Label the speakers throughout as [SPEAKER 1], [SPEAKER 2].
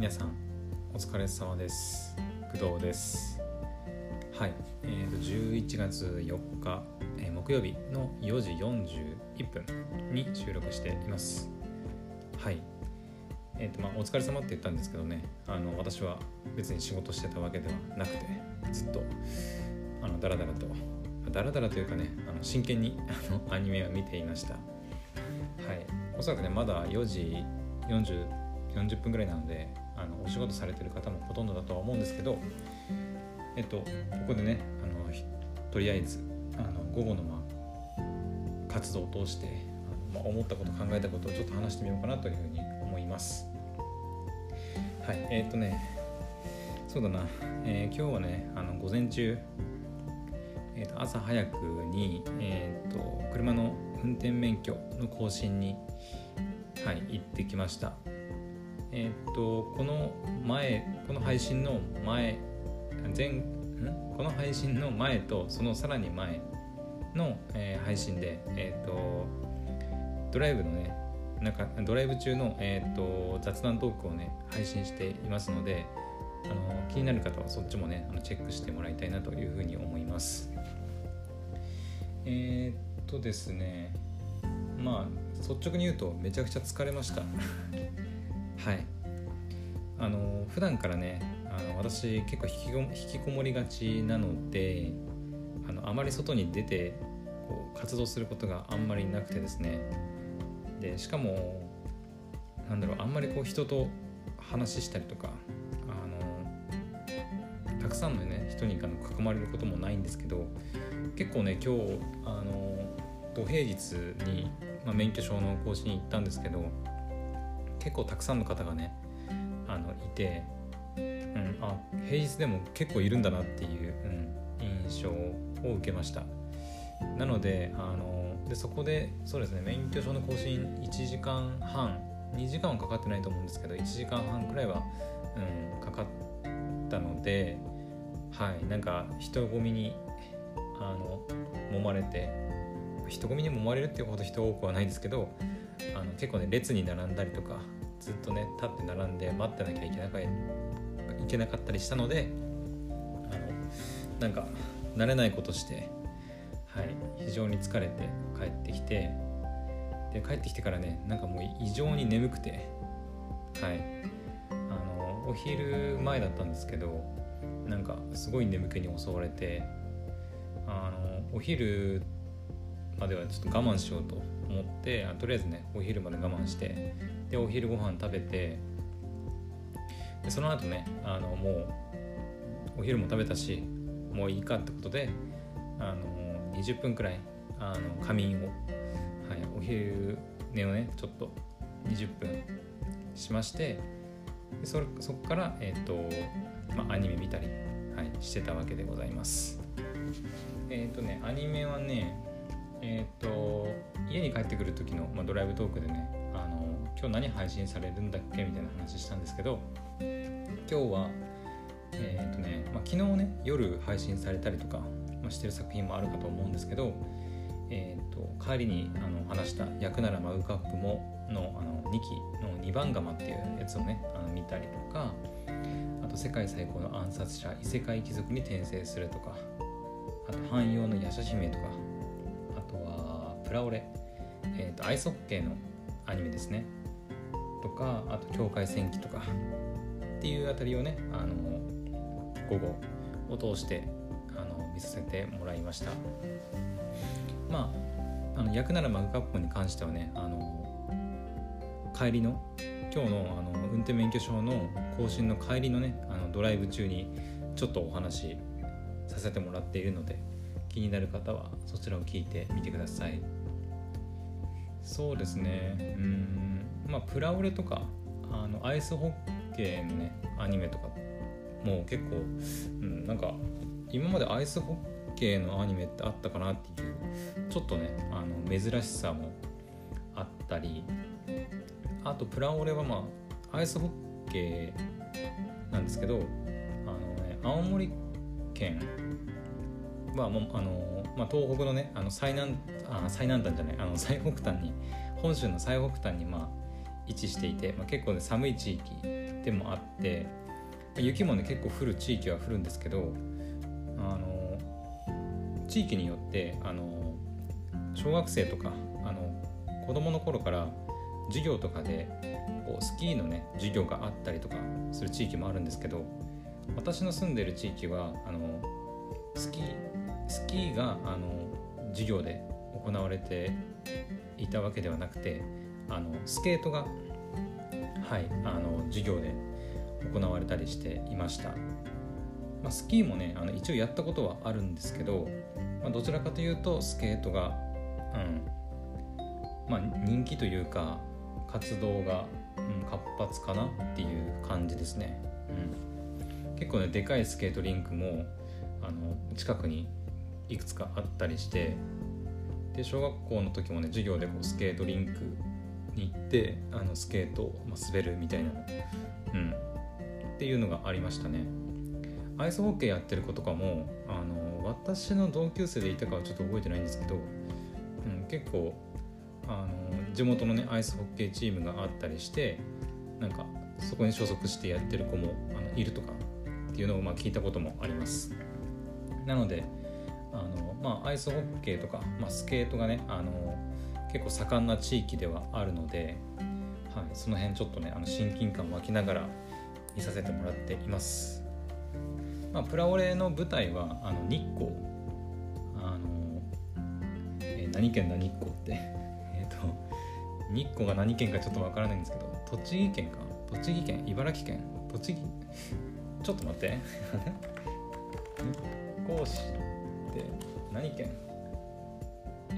[SPEAKER 1] 皆さんお疲れ様です。工藤です。はい。えーと、11月4日、えー、木曜日の4時41分に収録しています。はい。えーとまあ、お疲れ様って言ったんですけどね。あの私は別に仕事してたわけではなくてずっとあのダラダラとダラダラというかねあの真剣にあのアニメを見ていました。はい。おそらくねまだ4時40 40分ぐらいなので仕事されてる方もほとんどだとは思うんですけどえっとここでねあのとりあえずあの午後の、まあ、活動を通してあの、まあ、思ったこと考えたことをちょっと話してみようかなというふうに思います。はいえ、っとねそうだな、えー、今日はねあの午前中、えー、と朝早くに、えー、と車の運転免許の更新に、はい、行ってきました。えっ、とこの前この配信の前前ん？この配信の前とそのさらに前の、えー、配信でえっ、とドライブのねなんかドライブ中の、えーと、雑談トークをね配信していますのであの気になる方はそっちもねあのチェックしてもらいたいなというふうに思います。えー、っとですねまあ率直に言うとめちゃくちゃ疲れました。はい。あの普段からねあの私結構引き引きこもりがちなのであのあまり外に出てこう活動することがあんまりなくてですね。でしかもなんだろうあんまりこう人と話したりとかあのたくさんのね人に囲まれることもないんですけど結構ね今日あの土平日に、まあ、免許証の更新行ったんですけど結構たくさんの方がねあのいて、うん、あ平日でも結構いるんだなっていう、うん、印象を受けました。なのであのでそこでそうですね免許証の更新1時間半2時間はかかってないと思うんですけど1時間半くらいは、うん、かかったのではいなんか人混みにあの揉まれて人混みに揉まれるっていうほど人多くはないですけどあの結構ね列に並んだりとかずっとね立って並んで待ってなきゃいけなかいけなかったりしたのであのなんか慣れないことして、はい、非常に疲れて帰ってきてで帰ってきてからねなんかもう異常に眠くてはいあのお昼前だったんですけどなんかすごい眠気に襲われてあのお昼ってまではちょっと我慢しようと思ってあとりあえずねお昼まで我慢してでお昼ご飯食べてでその後ねあのもうお昼も食べたしもういいかってことであの20分くらいあの仮眠を、はい、お昼寝をねちょっと20分しましてでそこから、えっ、ー、とまあ、アニメ見たり、はい、してたわけでございます。えっ、ー、とねアニメはねえっ、ー、と家に帰ってくる時の、まあ、ドライブトークでねあの今日何配信されるんだっけみたいな話したんですけど今日はえっ、とね、まあ、昨日ね夜配信されたりとか、まあ、してる作品もあるかと思うんですけどえーと、帰りにあの話した「役ならマグカップもの」あの2期の2番釜っていうやつをねあの見たりとかあと世界最高の暗殺者異世界貴族に転生するとかあと汎用の夜叉姫とかとはプラオレ、えーと、アイスホッケーのアニメですね。とかあと境界戦記とか。っていうあたりをねあの午後を通してあの見させてもらいました。まああの役ならマグカップに関してはねあの帰りの今日のあの運転免許証の更新の帰りのねあのドライブ中にちょっとお話しさせてもらっているので気になる方はそちらを聞いてみてください。そうですねうんまあプラオレとかあのアイスホッケーのねアニメとかもう結構、うん、なんか今までアイスホッケーのアニメってあったかなっていうちょっとねあの珍しさもあったりあとプラオレはまあアイスホッケーなんですけどあのね青森県はもあのまあ、東北のねあの最南あ最南端じゃないあの最北端に本州の最北端にまあ位置していて、まあ、結構ね寒い地域でもあって雪もね結構降る地域は降るんですけどあの地域によってあの小学生とかあの子供の頃から授業とかでこうスキーのね授業があったりとかする地域もあるんですけど私の住んでる地域はあのスキースキーがあの授業で行われていたわけではなくてあのスケートがはいあの授業で行われたりしていました、まあ、スキーもねあの一応やったことはあるんですけど、まあ、どちらかというとスケートがうんまあ人気というか活動が、うん、活発かなっていう感じですね、うん、結構ねでかいスケートリンクもあの近くにいくつかあったりしてで小学校の時もね授業でこうスケートリンクに行ってあのスケートを、まあ、滑るみたいな、うん、っていうのがありましたね。アイスホッケーやってる子とかもあの私の同級生でいたかはちょっと覚えてないんですけど、うん、結構あの地元のねアイスホッケーチームがあったりしてなんかそこに所属してやってる子もあのいるとかっていうのをまあ聞いたこともあります。なので、アイスホッケーとか、まあ、スケートがねあの結構盛んな地域ではあるので、はい、その辺ちょっとねあの親近感湧きながら見させてもらっています、まあ、プラオレの舞台はあの日光。あの、えー、何県だ日光って？えっ、と日光が何県かちょっとわからないんですけど栃木県か？栃木県？茨城県？栃木？ちょっと待って日光市って。何県？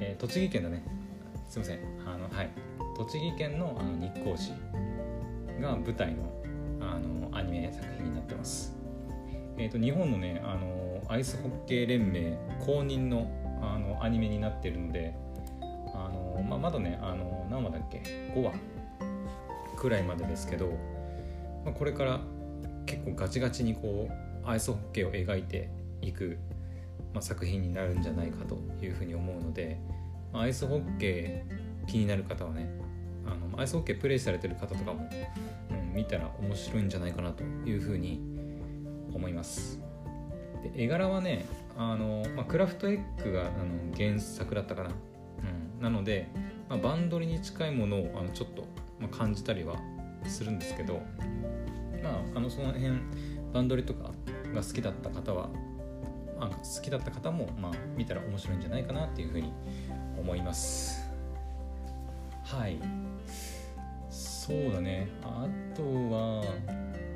[SPEAKER 1] えー、栃木県だね。すいません。あのはい。栃木県のあの日光市が舞台のあのアニメ作品になってます。えっ、ー、と日本のねあのアイスホッケー連盟公認のあのアニメになってるのであの、まあ、まだねあの何話だっけ？5話くらいまでですけど、まあ、これから結構ガチガチにこうアイスホッケーを描いていく、まあ、作品になるんじゃないかというふうに思うので、アイスホッケー気になる方はねあのアイスホッケープレイされてる方とかも、うん、見たら面白いんじゃないかなというふうに思います。で絵柄はねあの、まあ、クラフトエッグがあの原作だったかな、うん、なので、まあ、バンドリに近いものをあのちょっと、まあ、感じたりはするんですけどまああのその辺バンドリとかが好きだった方は、まあ、好きだった方も、まあ、見たら面白いんじゃないかなっていうふうに思います。はい。そうだね。あとは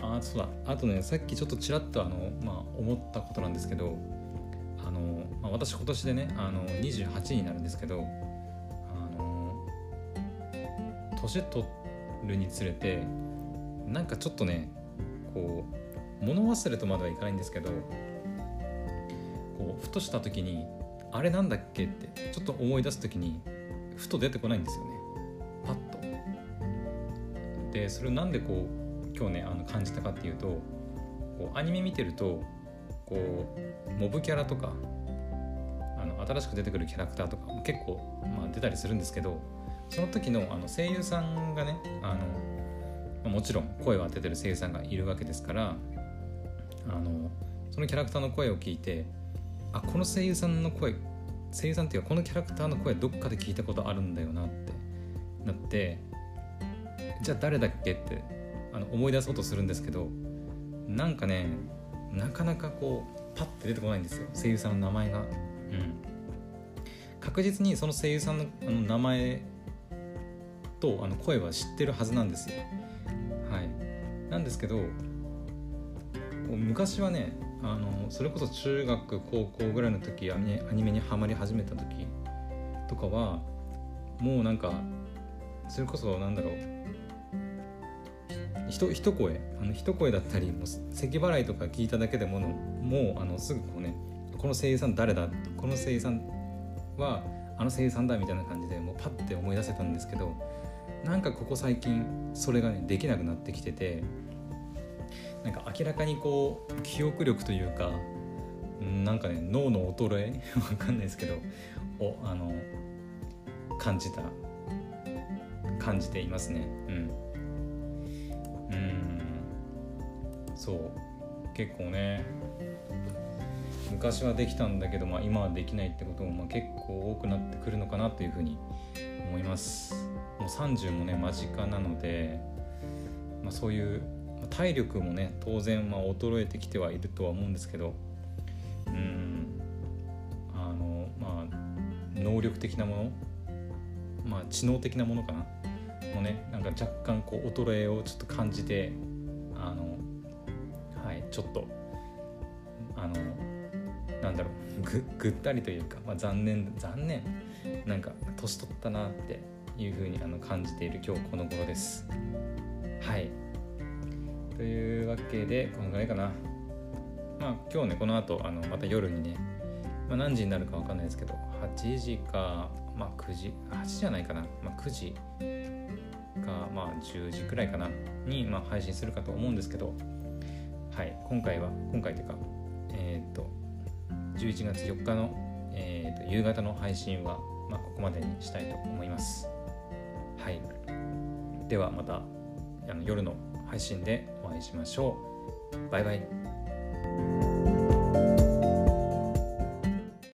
[SPEAKER 1] あそうだ。あとねさっきちょっとちらっとあの、まあ、思ったことなんですけどあの、まあ、私今年でねあの28になるんですけどあの年取るにつれてなんかちょっとねこう物忘れとまではいかないんですけどこうふとした時にあれなんだっけってちょっと思い出す時にふと出てこないんですよねパッと。でそれをなんでこう今日ねあの感じたかっていうとこうアニメ見てるとこうモブキャラとかあの新しく出てくるキャラクターとか結構、まあ、出たりするんですけどその時のあの声優さんがねあのもちろん声を当ててる声優さんがいるわけですからあのそのキャラクターの声を聞いてあこの声優さんの声声優さんっていうかこのキャラクターの声どっかで聞いたことあるんだよなってなってじゃあ誰だっけってあの思い出そうとするんですけどなんかねなかなかこうパッて出てこないんですよ声優さんの名前が。うん、確実にその声優さんのあの名前とあの声は知ってるはずなんですよ。はい、なんですけど昔はねあのそれこそ中学高校ぐらいの時アニメにはまり始めた時とかはもうなんかそれこそなんだろう一一声あの一声だったりもう咳払いとか聞いただけでももうあのすぐこうねこの声優さん誰だこの声優さんはあの声優さんだみたいな感じでもうパッて思い出せたんですけどなんかここ最近それがねできなくなってきててなんか明らかにこう記憶力というかなんかね脳の衰え？わかんないですけどをあの感じた感じていますね。うん。うん。そう。結構ね昔はできたんだけど、まあ、今はできないってことも、まあ、結構多くなってくるのかなというふうに思います。もう30もね間近なので、まあ、そういう体力もね当然まあ衰えてきてはいるとは思うんですけどうんあのまあ能力的なものまあ知能的なものかな？もねなんか若干こう衰えをちょっと感じてあのはいちょっとあのなんだろうぐぐったりというか、まあ、残念残念なんか年取ったなっていうふうにあの感じている今日この頃です。はい。というわけでこのぐらいかなまあ今日ねこの後あのまた夜にね、まあ、何時になるか分かんないですけど8時かまあ9時8時じゃないかな、まあ、9時かまあ10時くらいかなに、まあ、配信するかと思うんですけどはい今回は今回というかえっ、と11月4日の、えーと、夕方の配信は、まあ、ここまでにしたいと思います。はい。ではまたあの夜の配信でお会いしましょう。バイバイ。